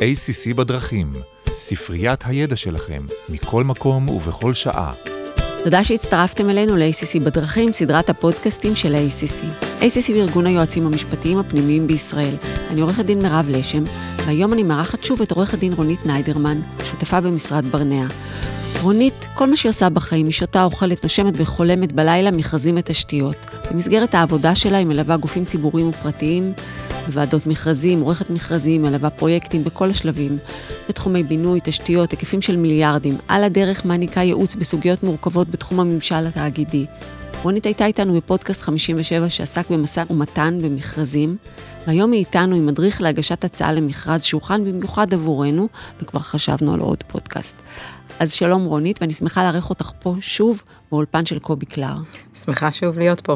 ACC בדרכים, ספריית הידע שלכם, מכל מקום ובכל שעה. תודה שהצטרפתם אלינו ל-ACC בדרכים, סדרת הפודקאסטים של ה-ACC. ACC הוא ארגון היועצים המשפטיים הפנימיים בישראל. אני עורכת דין מירב לשם, והיום אני מארחת שוב את עורכת דין רונית ניידרמן, שותפה במשרד ברנע. רונית, כל מה שהיא עושה בחיים, היא שותה, אוכלת, נושמת וחולמת בלילה מכרזים ותשתיות. במסגרת העבודה שלה היא מלווה גופים ציבוריים ופרטיים, בוועדות מכרזים, עורכת מכרזים, מלווה פרויקטים בכל השלבים, בתחומי בינוי, תשתיות, היקפים של מיליארדים. על הדרך מעניקה ייעוץ בסוגיות מורכבות בתחום הממשל התאגידי. רונית הייתה איתנו בפודקאסט 57 שעסק במשא ומתן במכרזים, והיום היא איתנו עם מדריך להגשת הצעה למכרז שהוכן במיוחד עבורנו, וכבר חשבנו על עוד פודקאסט. אז שלום רונית, ואני שמחה לארח אותך פה שוב באולפן של קובי קלר. שמחה שוב להיות פה.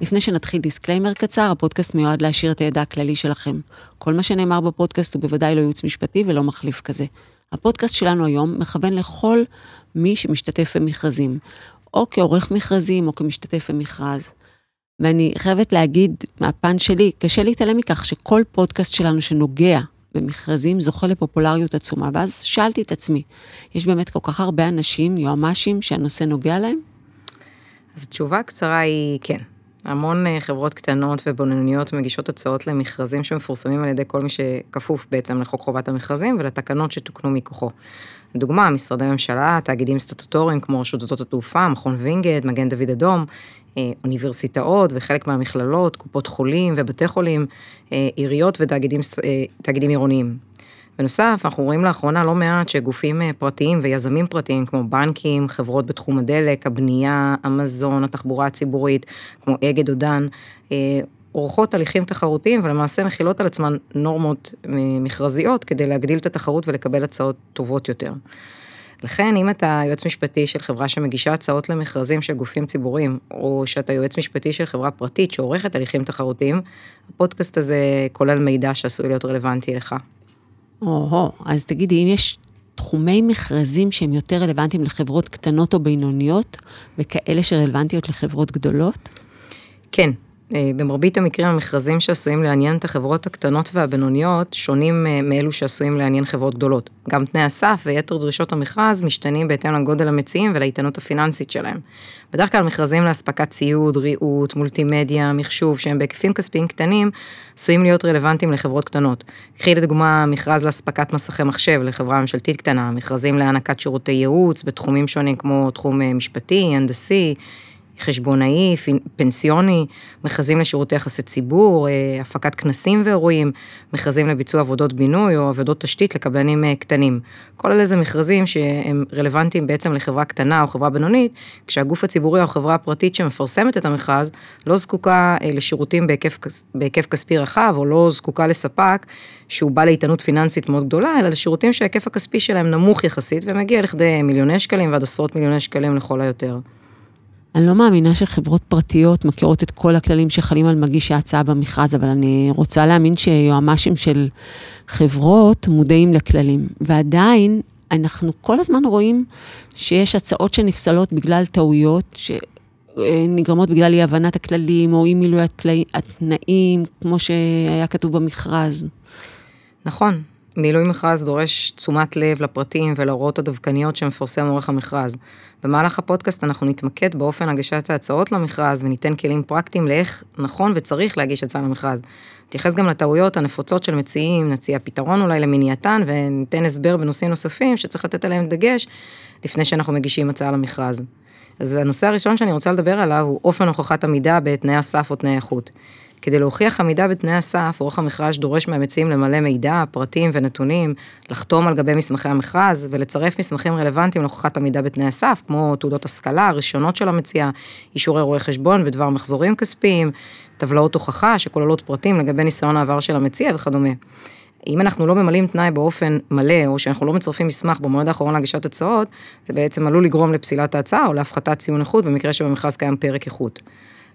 לפני שנתחיל disclaimer קצר, הפודקאסט מיועד להעשיר את הידע הכללי שלכם. כל מה שנאמר בפודקאסט הוא בוודאי לא ייעוץ משפטי ולא מחליף כזה. הפודקאסט שלנו היום מכוון לכל מי שמשתתף במכרזים, או כעורך מכרזים או כמשתתף במכרז. ואני חייבת להגיד, מהפן שלי, קשה להתעלם מכך שכל פודקאסט שלנו שנוגע במכרזים זוכה לפופולריות עצומה, ואז שאלתי את עצמי, יש באמת כל כך הרבה אנשים, יועמ"שים, שהנושא נוגע להם? אז התשובה הקצרה היא כן. המון אה, חברות קטנות ובינוניות מגישות הצעות למכרזים שמפורסמים על ידי כל מי שכפוף בעצם לחוק חובת המכרזים ולתקנות שתוקנו מכוחו. לדוגמה, משרדי ממשלה, תאגידים סטטוטוריים כמו רשות שדות התעופה, מכון וינגייט, מגן דוד אדום, אה, אוניברסיטאות וחלק מהמכללות, קופות חולים ובתי חולים, אה, עיריות ותאגידים עירוניים. בנוסף, אנחנו רואים לאחרונה לא מעט שגופים אה, פרטיים ויזמים פרטיים, כמו בנקים, חברות בתחום הדלק, הבנייה, המזון, התחבורה הציבורית, כמו אגד או דן, אה, עורכות הליכים תחרותיים ולמעשה מכילות על עצמן נורמות אה, מכרזיות כדי להגדיל את התחרות ולקבל הצעות טובות יותר. לכן, אם אתה יועץ משפטי של חברה שמגישה הצעות למכרזים של גופים ציבוריים, או שאתה יועץ משפטי של חברה פרטית שעורכת הליכים תחרותיים, הפודקאסט הזה כולל מידע שעשוי להיות רלוונטי לך. או-הו, אז תגידי, אם יש תחומי מכרזים שהם יותר רלוונטיים לחברות קטנות או בינוניות, וכאלה שרלוונטיות לחברות גדולות? כן, במרבית המקרים המכרזים שעשויים לעניין את החברות הקטנות והבינוניות שונים אה, מאלו שעשויים לעניין חברות גדולות. גם תנאי הסף ויתר דרישות המכרז משתנים בהתאם לגודל המציעים ולאיתנות הפיננסית שלהם. בדרך כלל מכרזים לאספקת ציוד, ריהוט, מולטימדיה, מחשוב שהם בהיקפים כספיים קטנים, עשויים להיות רלוונטיים לחברות קטנות. קחי לדוגמה מכרז לאספקת מסכי מחשב לחברה ממשלתית קטנה, מכרזים להענקת שירותי ייעוץ בתחומים שונים כמו תחום אה, משפטי, הנדסי, חשבונאי, פנסיוני, מכרזים לשירותי יחסי ציבור, אה, הפקת כנסים ואירועים, מכרזים לביצוע עבודות בינוי או עבודות תשתית לקבלנים אה, קטנים. כל אלה זה מכרזים שהם רלוונטיים בעצם לחברה קטנה או חברה בינונית, כשהגוף הציבורי או החברה הפרטית שמפרסמת את המכרז לא זקוקה אה, לשירותים בהיקף, בהיקף כספי רחב או לא זקוקה לספק שהוא בא לאיתנות פיננסית מאוד גדולה, אלא לשירותים שההיקף הכספי שלהם נמוך יחסית ומגיע לכדי מיליוני שקלים ועד עשרות מיליוני שקלים לכל היותר. אני לא מאמינה שחברות פרטיות מכירות את כל הכללים שחלים על מגיש ההצעה במכרז, אבל אני רוצה להאמין שיועמ"שים של חברות מודעים לכללים. ועדיין, אנחנו כל הזמן רואים שיש הצעות שנפסלות בגלל טעויות, שנגרמות בגלל אי הבנת הכללים, או אי מילוי התנאים, כמו שהיה כתוב במכרז. נכון, מילוי מכרז דורש תשומת לב לפרטים ולהוראות הדווקניות שמפרסם עורך המכרז. במהלך הפודקאסט אנחנו נתמקד באופן הגשת ההצעות למכרז וניתן כלים פרקטיים לאיך נכון וצריך להגיש הצעה למכרז. נתייחס גם לטעויות הנפוצות של מציעים, נציע פתרון אולי למניעתן וניתן הסבר בנושאים נוספים שצריך לתת עליהם דגש לפני שאנחנו מגישים הצעה למכרז. אז הנושא הראשון שאני רוצה לדבר עליו הוא אופן הוכחת עמידה בתנאי הסף או תנאי איכות. כדי להוכיח עמידה בתנאי הסף, עורך המכרז דורש מהמציעים למלא מידע, פרטים ונתונים, לחתום על גבי מסמכי המכרז ולצרף מסמכים רלוונטיים להוכחת עמידה בתנאי הסף, כמו תעודות השכלה, רישיונות של המציע, אישורי רואי חשבון בדבר מחזורים כספיים, טבלאות הוכחה שכוללות פרטים לגבי ניסיון העבר של המציע וכדומה. אם אנחנו לא ממלאים תנאי באופן מלא, או שאנחנו לא מצרפים מסמך במועד האחרון להגשת הצעות, זה בעצם עלול לגרום לפסילת ההצעה או להפחתת ציון איכות במקרה שבמכרז קיים פרק איכות.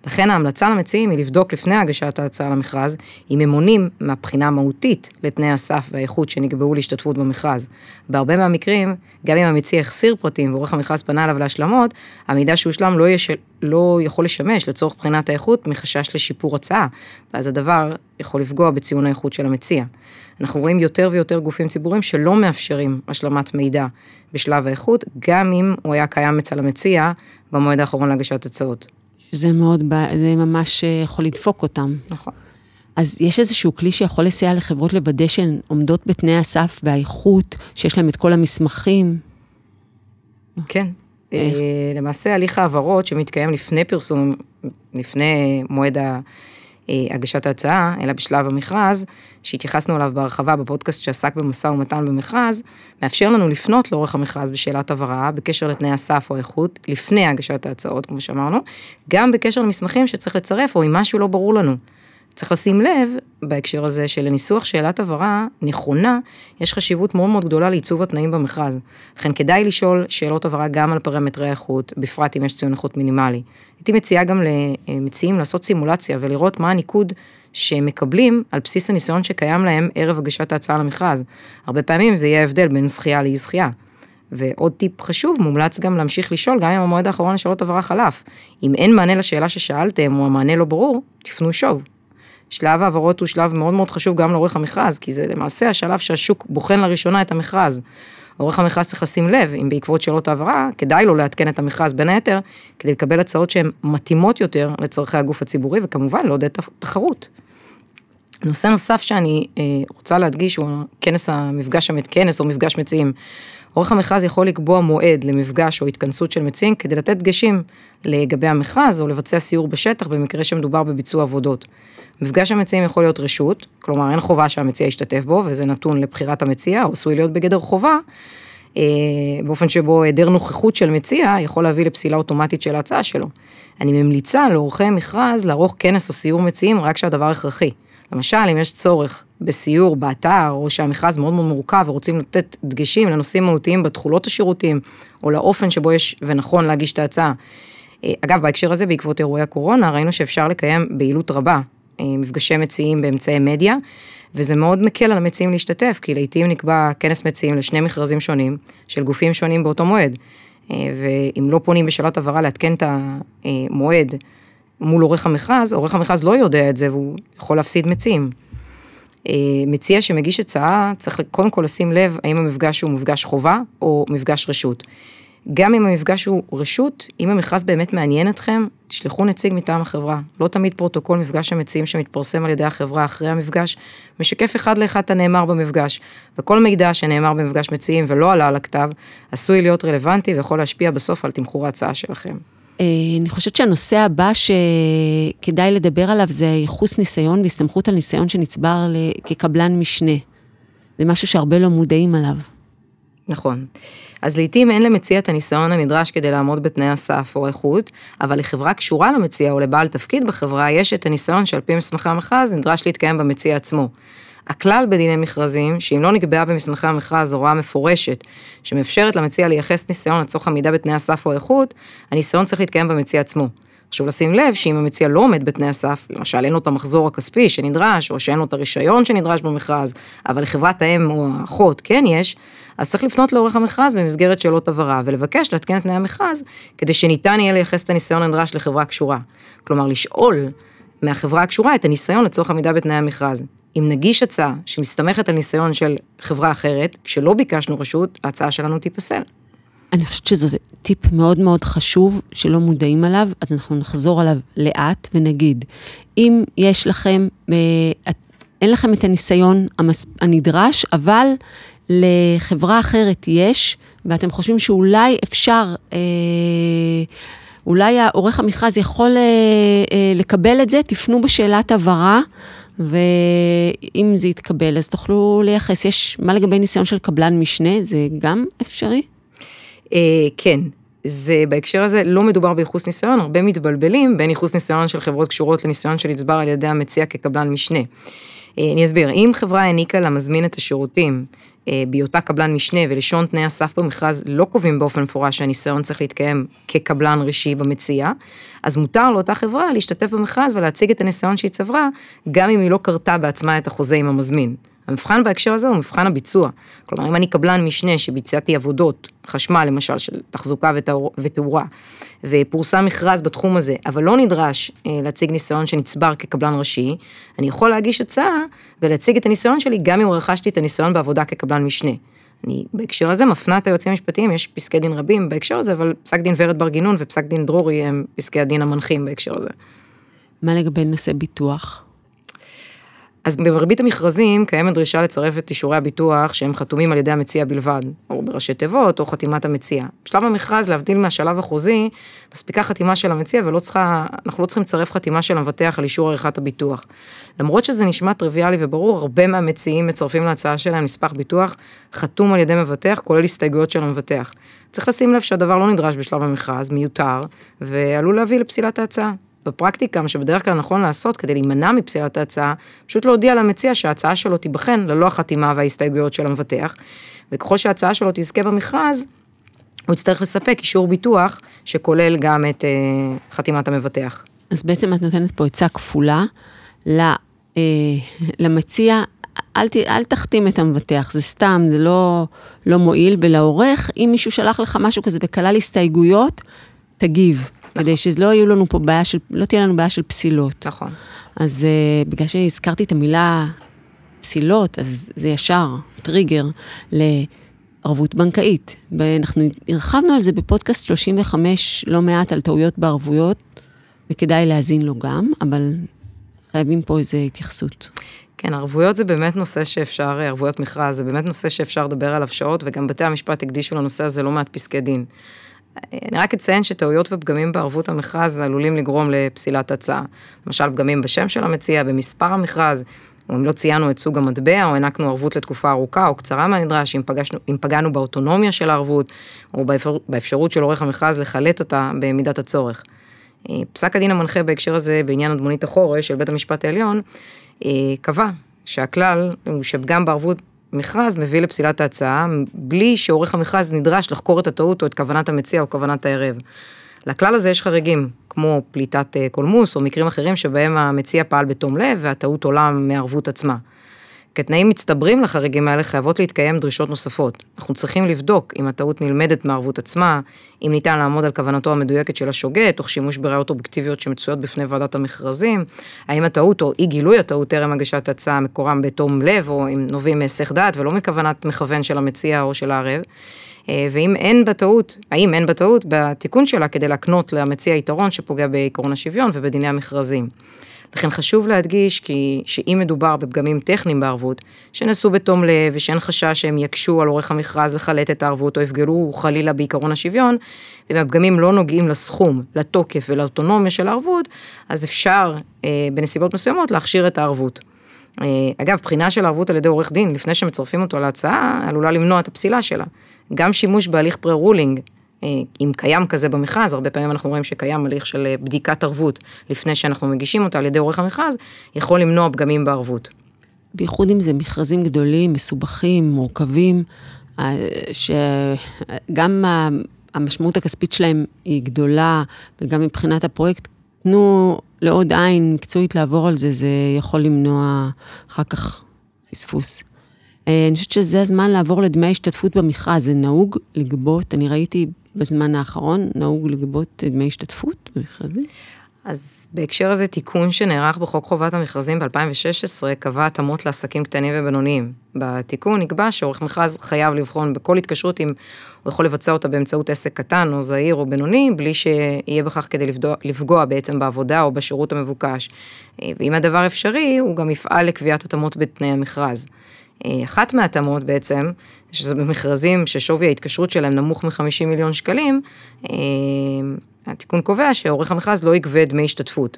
לכן ההמלצה למציעים היא לבדוק לפני הגשת ההצעה למכרז, אם הם עונים מהבחינה המהותית לתנאי הסף והאיכות שנקבעו להשתתפות במכרז. בהרבה מהמקרים, גם אם המציע החסיר פרטים ועורך המכרז פנה אליו להשלמות, המידע שהושלם לא, יש... לא יכול לשמש לצורך בחינת האיכות מחשש לשיפור הצעה, ואז הדבר יכול לפגוע בציון האיכות של המציע. אנחנו רואים יותר ויותר גופים ציבוריים שלא מאפשרים השלמת מידע בשלב האיכות, גם אם הוא היה קיים אצל המציע במועד האחרון להגשת הצעות. שזה מאוד, זה ממש אה, יכול לדפוק אותם. נכון. אז יש איזשהו כלי שיכול לסייע לחברות לוודא שהן עומדות בתנאי הסף והאיכות, שיש להן את כל המסמכים? כן. איך? אה, למעשה הליך העברות שמתקיים לפני פרסום, לפני מועד ה... אה, הגשת ההצעה, אלא בשלב המכרז, שהתייחסנו אליו בהרחבה בפודקאסט שעסק במשא ומתן במכרז, מאפשר לנו לפנות לאורך המכרז בשאלת הבהרה, בקשר לתנאי הסף או האיכות, לפני הגשת ההצעות, כמו שאמרנו, גם בקשר למסמכים שצריך לצרף, או אם משהו לא ברור לנו. צריך לשים לב בהקשר הזה שלניסוח שאלת הבהרה נכונה, יש חשיבות מאוד מאוד גדולה לעיצוב התנאים במכרז. לכן כדאי לשאול שאלות הבהרה גם על פרמטרי איכות, בפרט אם יש ציון איכות מינימלי. הייתי מציעה גם למציעים לעשות סימולציה ולראות מה הניקוד שהם מקבלים על בסיס הניסיון שקיים להם ערב הגשת ההצעה למכרז. הרבה פעמים זה יהיה ההבדל בין זכייה לאי זכייה. ועוד טיפ חשוב, מומלץ גם להמשיך לשאול גם אם המועד האחרון לשאלות הבהרה חלף. אם אין מענה לשאלה ששאלתם או המענה לא ברור, תפנו שוב. שלב העברות הוא שלב מאוד מאוד חשוב גם לעורך המכרז, כי זה למעשה השלב שהשוק בוחן לראשונה את המכרז. עורך המכרז צריך לשים לב, אם בעקבות שאלות העברה, כדאי לו לעדכן את המכרז בין היתר, כדי לקבל הצעות שהן מתאימות יותר לצורכי הגוף הציבורי, וכמובן לעודד תחרות. נושא נוסף שאני אה, רוצה להדגיש הוא כנס המפגש כנס או מפגש מציעים. עורך המכרז יכול לקבוע מועד למפגש או התכנסות של מציעים כדי לתת דגשים לגבי המכרז או לבצע סיור בשטח במקרה שמדובר בביצוע עבודות. מפגש המציעים יכול להיות רשות, כלומר אין חובה שהמציע ישתתף בו וזה נתון לבחירת המציע או עשוי להיות בגדר חובה, אה, באופן שבו היעדר נוכחות של מציע יכול להביא לפסילה אוטומטית של ההצעה שלו. אני ממליצה לעורכי מכרז לערוך כנס או סיור מציעים רק שהדבר הכרחי. למשל, אם יש צורך בסיור באתר, או שהמכרז מאוד מאוד מורכב ורוצים לתת דגשים לנושאים מהותיים בתכולות השירותים, או לאופן שבו יש ונכון להגיש את ההצעה. אה, אגב, בהקשר הזה, בעקבות אירועי הקורונה, ראינו שאפשר לקיים ביעילות רבה מפגשי מציעים באמצעי מדיה, וזה מאוד מקל על המציעים להשתתף, כי לעיתים נקבע כנס מציעים לשני מכרזים שונים, של גופים שונים באותו מועד. אה, ואם לא פונים בשאלת הבהרה לעדכן את המועד מול עורך המכרז, עורך המכרז לא יודע את זה והוא יכול להפסיד מציעים. אה, מציע שמגיש הצעה, צריך קודם כל לשים לב האם המפגש הוא מפגש חובה או מפגש רשות. גם אם המפגש הוא רשות, אם המכרז באמת מעניין אתכם, תשלחו נציג מטעם החברה. לא תמיד פרוטוקול מפגש המציעים שמתפרסם על ידי החברה אחרי המפגש, משקף אחד לאחד את הנאמר במפגש. וכל מידע שנאמר במפגש מציעים ולא עלה על הכתב, עשוי להיות רלוונטי ויכול להשפיע בסוף על תמחור ההצעה שלכם. אה, אני חושבת שהנושא הבא שכדאי לדבר עליו זה ייחוס ניסיון והסתמכות על ניסיון שנצבר כקבלן משנה. זה משהו שהרבה לא מודעים עליו. נכון. אז לעתים אין למציע את הניסיון הנדרש כדי לעמוד בתנאי הסף או איכות, אבל לחברה קשורה למציע או לבעל תפקיד בחברה יש את הניסיון שעל פי מסמכי המכרז נדרש להתקיים במציע עצמו. הכלל בדיני מכרזים, שאם לא נקבעה במסמכי המכרז הוראה מפורשת שמאפשרת למציע לייחס ניסיון לצורך עמידה בתנאי הסף או איכות, הניסיון צריך להתקיים במציע עצמו. חשוב לשים לב שאם המציע לא עומד בתנאי הסף, למשל אין לו את המחזור הכספי שנדרש, או שאין לו את הרישיון שנדרש במכרז, אבל לחברת האם או האחות כן יש, אז צריך לפנות לאורך המכרז במסגרת שאלות הבהרה, ולבקש לעדכן את תנאי המכרז, כדי שניתן יהיה לייחס את הניסיון הנדרש לחברה קשורה. כלומר, לשאול מהחברה הקשורה את הניסיון לצורך עמידה בתנאי המכרז. אם נגיש הצעה שמסתמכת על ניסיון של חברה אחרת, כשלא ביקשנו רשות, ההצעה שלנו תיפסל. אני חושבת שזה טיפ מאוד מאוד חשוב שלא מודעים עליו, אז אנחנו נחזור עליו לאט ונגיד, אם יש לכם, אה, אין לכם את הניסיון הנדרש, אבל לחברה אחרת יש, ואתם חושבים שאולי אפשר, אה, אולי העורך המכרז יכול לקבל את זה, תפנו בשאלת הבהרה. ואם זה יתקבל, אז תוכלו לייחס. יש, מה לגבי ניסיון של קבלן משנה? זה גם אפשרי? אה, כן. זה בהקשר הזה לא מדובר בייחוס ניסיון, הרבה מתבלבלים בין ייחוס ניסיון של חברות קשורות לניסיון שנצבר על ידי המציע כקבלן משנה. אה, אני אסביר, אם חברה העניקה למזמין את השירותים אה, בהיותה קבלן משנה ולשון תנאי הסף במכרז לא קובעים באופן מפורש שהניסיון צריך להתקיים כקבלן ראשי במציע, אז מותר לאותה חברה להשתתף במכרז ולהציג את הניסיון שהיא צברה, גם אם היא לא קרתה בעצמה את החוזה עם המזמין. המבחן בהקשר הזה הוא מבחן הביצוע. כלומר, אם אני קבלן משנה שביצעתי עבודות, חשמל למשל, של תחזוקה ותאורה, ופורסם מכרז בתחום הזה, אבל לא נדרש אה, להציג ניסיון שנצבר כקבלן ראשי, אני יכול להגיש הצעה ולהציג את הניסיון שלי גם אם רכשתי את הניסיון בעבודה כקבלן משנה. אני בהקשר הזה מפנה את היועצים המשפטיים, יש פסקי דין רבים בהקשר הזה, אבל פסק דין ורד בר גינון ופסק דין דרורי הם פסקי הדין המנחים בהקשר הזה. מה לגבי נושא ביטוח? אז במרבית המכרזים קיימת דרישה לצרף את אישורי הביטוח שהם חתומים על ידי המציע בלבד, או בראשי תיבות, או חתימת המציע. בשלב המכרז, להבדיל מהשלב החוזי, מספיקה חתימה של המציע ולא צריכה, אנחנו לא צריכים לצרף חתימה של המבטח על אישור עריכת הביטוח. למרות שזה נשמע טריוויאלי וברור, הרבה מהמציעים מצרפים להצעה שלהם נספח ביטוח חתום על ידי מבטח, כולל הסתייגויות של המבטח. צריך לשים לב שהדבר לא נדרש בשלב המכרז, מיותר, ועלול להביא לפסילת ההצעה. בפרקטיקה, מה שבדרך כלל נכון לעשות כדי להימנע מפסילת ההצעה, פשוט להודיע למציע שההצעה שלו תיבחן ללא החתימה וההסתייגויות של המבטח, וככל שההצעה שלו תזכה במכרז, הוא יצטרך לספק אישור ביטוח שכולל גם את uh, חתימת המבטח. אז בעצם את נותנת פה עצה כפולה ל, uh, למציע, אל, ת, אל תחתים את המבטח, זה סתם, זה לא, לא מועיל, ולעורך, אם מישהו שלח לך משהו כזה וכלל הסתייגויות, תגיב. נכון. כדי שלא יהיו לנו פה בעיה של, לא תהיה לנו בעיה של פסילות. נכון. אז uh, בגלל שהזכרתי את המילה פסילות, אז זה ישר טריגר לערבות בנקאית. ואנחנו הרחבנו על זה בפודקאסט 35 לא מעט על טעויות בערבויות, וכדאי להאזין לו גם, אבל חייבים פה איזו התייחסות. כן, ערבויות זה באמת נושא שאפשר, ערבויות מכרז, זה באמת נושא שאפשר לדבר עליו שעות, וגם בתי המשפט הקדישו לנושא הזה לא מעט פסקי דין. אני רק אציין שטעויות ופגמים בערבות המכרז עלולים לגרום לפסילת הצעה. למשל, פגמים בשם של המציע, במספר המכרז, או אם לא ציינו את סוג המטבע, או הענקנו ערבות לתקופה ארוכה או קצרה מהנדרש, אם, פגשנו, אם פגענו באוטונומיה של הערבות, או באפשר, באפשרות של עורך המכרז לחלט אותה במידת הצורך. אה, פסק הדין המנחה בהקשר הזה, בעניין אדמונית החורש של בית המשפט העליון, אה, קבע שהכלל הוא שפגם בערבות מכרז מביא לפסילת ההצעה, בלי שעורך המכרז נדרש לחקור את הטעות או את כוונת המציע או כוונת הערב. לכלל הזה יש חריגים, כמו פליטת אה, קולמוס או מקרים אחרים שבהם המציע פעל בתום לב והטעות עולה מהערבות עצמה. כתנאים מצטברים לחריגים האלה חייבות להתקיים דרישות נוספות. אנחנו צריכים לבדוק אם הטעות נלמדת מהערבות עצמה, אם ניתן לעמוד על כוונתו המדויקת של השוגה, תוך שימוש בראיות אובייקטיביות שמצויות בפני ועדת המכרזים, האם הטעות או אי גילוי הטעות טרם הגשת הצעה מקורם בתום לב, או אם נובעים מהיסח דעת ולא מכוונת מכוון של המציע או של הערב. אה, ואם אין בטעות, האם אין בטעות בתיקון שלה כדי להקנות למציע יתרון שפוגע בעקרון השוויון ובדיני המכרזים. לכן חשוב להדגיש כי שאם מדובר בפגמים טכניים בערבות, שנעשו בתום לב ושאין חשש שהם יקשו על עורך המכרז לחלט את הערבות או יפגעו חלילה בעקרון השוויון, ואם הפגמים לא נוגעים לסכום, לתוקף ולאוטונומיה של הערבות, אז אפשר אה, בנסיבות מסוימות להכשיר את הערבות. אה, אגב, בחינה של ערבות על ידי עורך דין לפני שמצרפים אותו להצעה, עלולה למנוע את הפסילה שלה. גם שימוש בהליך פרה-רולינג אם קיים כזה במכרז, הרבה פעמים אנחנו רואים שקיים הליך של אה, בדיקת ערבות לפני שאנחנו מגישים אותה על ידי עורך המכרז, יכול למנוע פגמים בערבות. בייחוד אם זה מכרזים גדולים, מסובכים, מורכבים, אה, שגם המשמעות הכספית שלהם היא גדולה, וגם מבחינת הפרויקט, תנו לעוד עין מקצועית לעבור על זה, זה יכול למנוע אחר כך פספוס. אני חושבת שזה הזמן לעבור לדמי השתתפות במכרז, זה נהוג לגבות, אני ראיתי בזמן האחרון נהוג לגבות דמי השתתפות במכרזים? אז בהקשר הזה, תיקון שנערך בחוק חובת המכרזים ב-2016 קבע התאמות לעסקים קטנים ובינוניים. בתיקון נקבע שעורך מכרז חייב לבחון בכל התקשרות אם הוא יכול לבצע אותה באמצעות עסק קטן או זעיר או בינוני, בלי שיהיה בכך כדי לפגוע, לפגוע בעצם בעבודה או בשירות המבוקש. ואם הדבר אפשרי, הוא גם יפעל לקביעת התאמות בתנאי המכרז. אחת מההתאמות בעצם, שזה במכרזים ששווי ההתקשרות שלהם נמוך מ-50 מיליון שקלים, אה, התיקון קובע שעורך המכרז לא יגבה דמי השתתפות.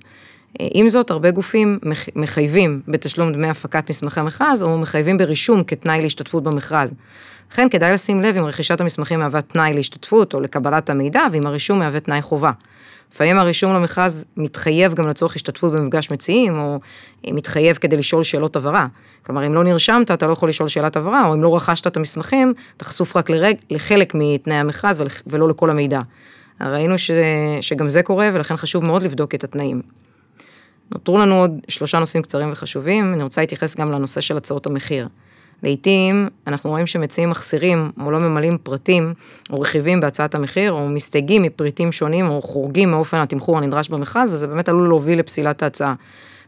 עם זאת, הרבה גופים מחייבים בתשלום דמי הפקת מסמכי מכרז, או מחייבים ברישום כתנאי להשתתפות במכרז. לכן כדאי לשים לב אם רכישת המסמכים מהווה תנאי להשתתפות או לקבלת המידע, ואם הרישום מהווה תנאי חובה. לפעמים הרישום למכרז מתחייב גם לצורך השתתפות במפגש מציעים, או מתחייב כדי לשאול שאלות הבהרה. כלומר, אם לא נרשמת, אתה לא יכול לשאול שאלת הבהרה, או אם לא רכשת את המסמכים, אתה חשוף רק לרג, לחלק מתנאי המכרז ולא לכל המידע. ראינו ש, שגם זה קורה, ולכן חשוב מאוד לבדוק את התנאים. נותרו לנו עוד שלושה נושאים קצרים וחשובים, אני רוצה להתייחס גם לנושא של הצעות המחיר. לעתים אנחנו רואים שמציעים מחסירים או לא ממלאים פרטים או רכיבים בהצעת המחיר, או מסתייגים מפריטים שונים או חורגים מאופן התמחור הנדרש במכרז, וזה באמת עלול להוביל לפסילת ההצעה.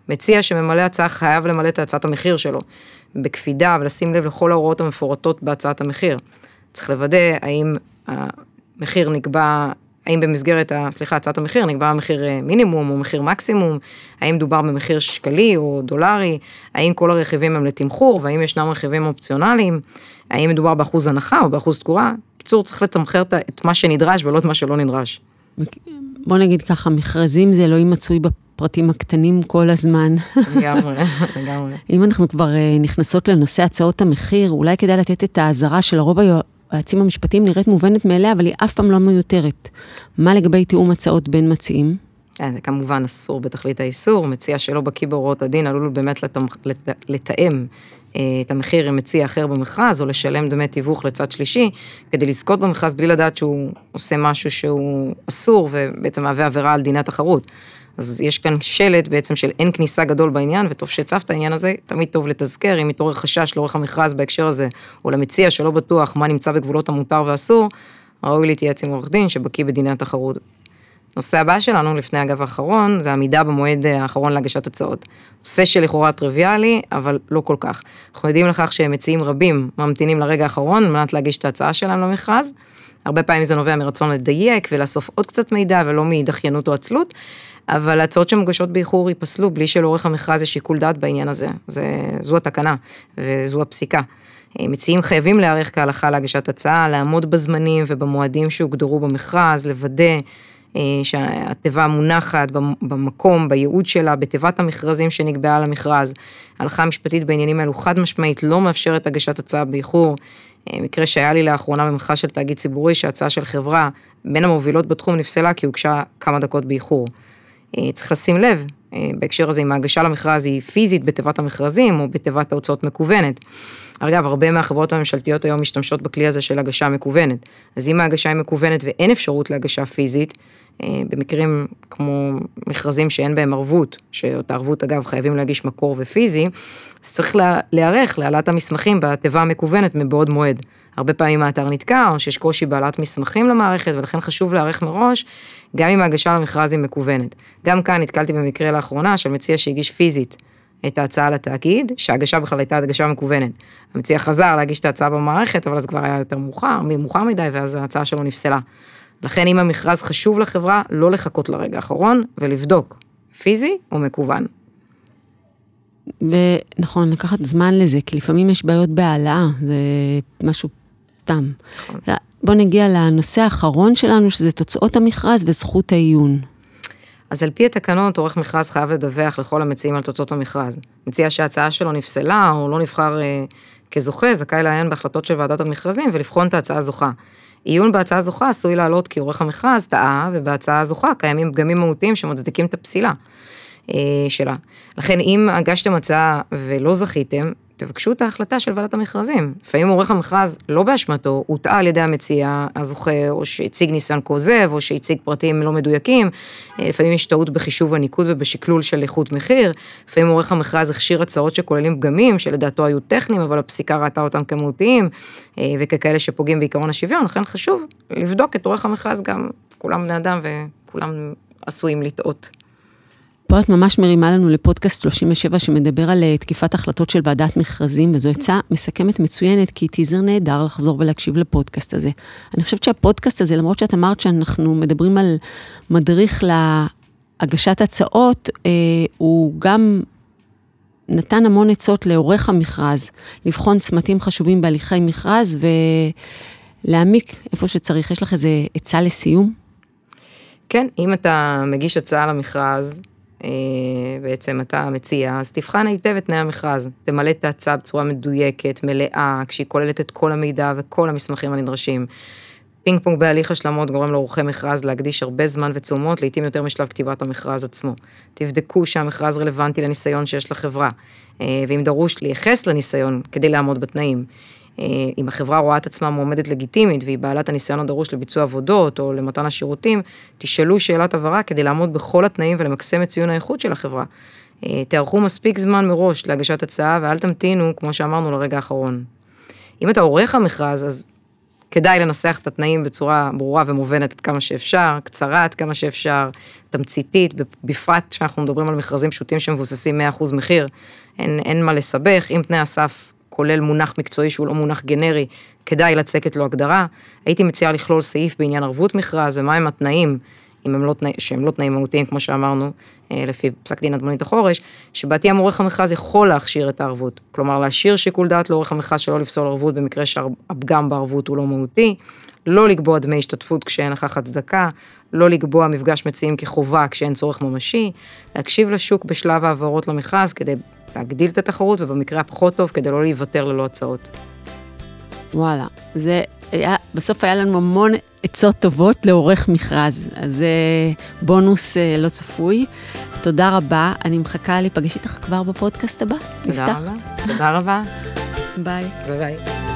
מציע שממלא הצעה חייב למלא את הצעת המחיר שלו, בקפידה ולשים לב לכל ההוראות המפורטות בהצעת המחיר. צריך לוודא האם המחיר נקבע האם במסגרת, סליחה, הצעת המחיר נקבע מחיר אה, מינימום או מחיר מקסימום, האם דובר במחיר שקלי או דולרי, האם כל הרכיבים הם לתמחור והאם ישנם רכיבים אופציונליים, האם מדובר באחוז הנחה או באחוז תקורה, בקיצור צריך לתמחר את מה שנדרש ולא את מה שלא נדרש. בוא נגיד ככה, מכרזים זה לא יימצאוי בפרטים הקטנים כל הזמן. לגמרי, לגמרי. אם אנחנו כבר אה, נכנסות לנושא הצעות המחיר, אולי כדאי לתת את האזהרה של הרוב היועצים המשפטיים נראית מובנת מאליה, אבל היא אף פעם לא מיותרת. מה לגבי תיאום הצעות בין מציעים? אה, זה כמובן אסור בתכלית האיסור, מציע שלא בקיא בהוראות הדין עלול באמת לתאם אה, את המחיר עם מציע אחר במכרז, או לשלם דמי תיווך לצד שלישי, כדי לזכות במכרז בלי לדעת שהוא עושה משהו שהוא אסור ובעצם מהווה עבירה על דיני התחרות. אז יש כאן שלט בעצם של אין כניסה גדול בעניין, וטוב שהצפת העניין הזה, תמיד טוב לתזכר, אם מתעורר חשש לאורך המכרז בהקשר הזה, או למציע שלא בטוח מה נמצא בגבולות המותר והאסור, ראוי להתייעץ עם עורך דין שבקיא בדיני התחרות. נושא הבא שלנו, לפני אגב האחרון, זה עמידה במועד האחרון להגשת הצעות. נושא שלכאורה טריוויאלי, אבל לא כל כך. אנחנו יודעים לכך שמציעים רבים ממתינים לרגע האחרון על מנת להגיש את ההצעה שלהם למכרז. הרבה פעמים זה נובע מרצון לדייק ולאסוף עוד קצת מידע ולא מדחיינות או עצלות, אבל הצעות שמוגשות באיחור ייפסלו בלי שלאורך המכרז יש שיקול דעת בעניין הזה. זה, זו התקנה וזו הפסיקה. מציעים חייבים להיערך כהלכה להגשת הצעה, לעמוד בזמנים ובמועדים שהוגדרו במכרז, לוודא אה, שהתיבה מונחת במקום, בייעוד שלה, בתיבת המכרזים שנקבעה למכרז. ההלכה המשפטית בעניינים האלו חד משמעית לא מאפשרת הגשת הצעה באיחור. אה, מקרה שהיה לי לאחרונה במכרז של תאגיד ציבורי, שהצעה של חברה בין המובילות בתחום נפסלה כי הוגשה כמה דקות באיחור. אה, צריך לשים לב, אה, בהקשר הזה, אם ההגשה למכרז היא פיזית בתיבת המכרזים או בתיבת ההוצאות מקוונת. אגב, הרבה מהחברות הממשלתיות היום משתמשות בכלי הזה של הגשה מקוונת. אז אם ההגשה היא מקוונת ואין אפשרות להגשה פיזית, אה, במקרים כמו מכרזים שאין בהם ערבות, שאותה ערבות אגב חייבים להגיש מקור ופיזי, אז צריך להיערך להעלאת המסמכים בתיבה המקוונת מבעוד מועד. הרבה פעמים האתר נתקע, או שיש קושי בהעלאת מסמכים למערכת, ולכן חשוב להיערך מראש, גם אם ההגשה למכרז היא מקוונת. גם כאן נתקלתי במקרה לאחרונה של מציע שהגיש פיזית את ההצעה לתאגיד, שההגשה בכלל הייתה הגשה מקוונת. המציע חזר להגיש את ההצעה במערכת, אבל אז כבר היה יותר מאוחר, מאוחר מדי, ואז ההצעה שלו נפסלה. לכן אם המכרז חשוב לחברה, לא לחכות לרגע האחרון, ולבדוק, פיזי או מקוון. ונכון, לקחת זמן לזה, כי לפעמים יש בעיות בהעלאה, זה משהו סתם. בוא נגיע לנושא האחרון שלנו, שזה תוצאות המכרז וזכות העיון. אז על פי התקנות, עורך מכרז חייב לדווח לכל המציעים על תוצאות המכרז. מציע שההצעה שלו נפסלה או לא נבחר אה, כזוכה, זכאי לעיין בהחלטות של ועדת המכרזים ולבחון את ההצעה הזוכה. עיון בהצעה הזוכה עשוי לעלות כי עורך המכרז טעה, ובהצעה הזוכה קיימים פגמים מהותיים שמצדיקים את הפסילה אה, שלה. לכן אם הגשתם הצעה ולא זכיתם, תבקשו את ההחלטה של ועדת המכרזים. לפעמים עורך המכרז, לא באשמתו, הוטעה על ידי המציע הזוכה, או שהציג ניסן כוזב, או שהציג פרטים לא מדויקים. אה, לפעמים יש טעות בחישוב הניקוד ובשקלול של איכות מחיר. לפעמים עורך המכרז הכשיר הצעות שכוללים פגמים, שלדעתו היו טכניים, אבל הפסיקה ראתה אותם כמהותיים, אה, וככאלה שפוגעים בעקרון השוויון. לכן חשוב לבדוק את עורך המכרז גם, כולם בני אדם וכולם עשויים לטעות. פה את ממש מרימה לנו לפודקאסט 37 שמדבר על אה, תקיפת החלטות של ועדת מכרזים, וזו עצה מסכמת מצוינת, כי טיזר נהדר לחזור ולהקשיב לפודקאסט הזה. אני חושבת שהפודקאסט הזה, למרות שאת אמרת שאנחנו מדברים על מדריך להגשת הצעות, אה, הוא גם נתן המון עצות לעורך המכרז, לבחון צמתים חשובים בהליכי מכרז ולהעמיק איפה שצריך. יש לך איזה עצה לסיום? כן, אם אתה מגיש הצעה למכרז, בעצם אתה מציע, אז תבחן היטב את תנאי המכרז. תמלא את ההצעה בצורה מדויקת, מלאה, כשהיא כוללת את כל המידע וכל המסמכים הנדרשים. פינג פונג בהליך השלמות גורם לעורכי מכרז להקדיש הרבה זמן ותשומות, לעתים יותר משלב כתיבת המכרז עצמו. תבדקו שהמכרז רלוונטי לניסיון שיש לחברה, אה, ואם דרוש לייחס לניסיון כדי לעמוד בתנאים. אה, אם החברה רואה את עצמה מועמדת לגיטימית והיא בעלת הניסיון הדרוש לביצוע עבודות או למתן השירותים, תשאלו שאלת הבהרה כדי לעמוד בכל התנאים ולמקסם את ציון האיכות של החברה. אה, תערכו מספיק זמן מראש להגשת הצעה ואל תמתינו, כמו שאמרנו, לרגע האחרון. אם אתה עורך המכרז, אז כדאי לנסח את התנאים בצורה ברורה ומובנת עד כמה שאפשר, קצרה עד כמה שאפשר, תמציתית, בפרט כשאנחנו מדברים על מכרזים פשוטים שמבוססים 100% מחיר, אין, אין מה לסבך, אם תנאי הסף כולל מונח מקצועי שהוא לא מונח גנרי, כדאי לצקת לו הגדרה. הייתי מציעה לכלול סעיף בעניין ערבות מכרז ומהם התנאים, אם הם לא תנאים, שהם לא תנאים מהותיים כמו שאמרנו, לפי פסק דין אדמונית החורש, שבעתיים עורך המכרז יכול להכשיר את הערבות. כלומר, להשאיר שיקול דעת לעורך המכרז שלא לפסול ערבות במקרה שהפגם בערבות הוא לא מהותי, לא לקבוע דמי השתתפות כשאין לכך הצדקה, לא לקבוע מפגש מציעים כחובה כשאין צורך ממשי, להקשיב לשוק בשלב העברות למכרז כדי להגדיל את התחרות, ובמקרה הפחות טוב, כדי לא להיוותר ללא הצעות. וואלה, זה היה, בסוף היה לנו המון עצות טובות לעורך מכרז, אז זה בונוס אה, לא צפוי. תודה רבה, אני מחכה להיפגש איתך כבר בפודקאסט הבא. תודה רבה. תודה רבה. ביי. ביי ביי.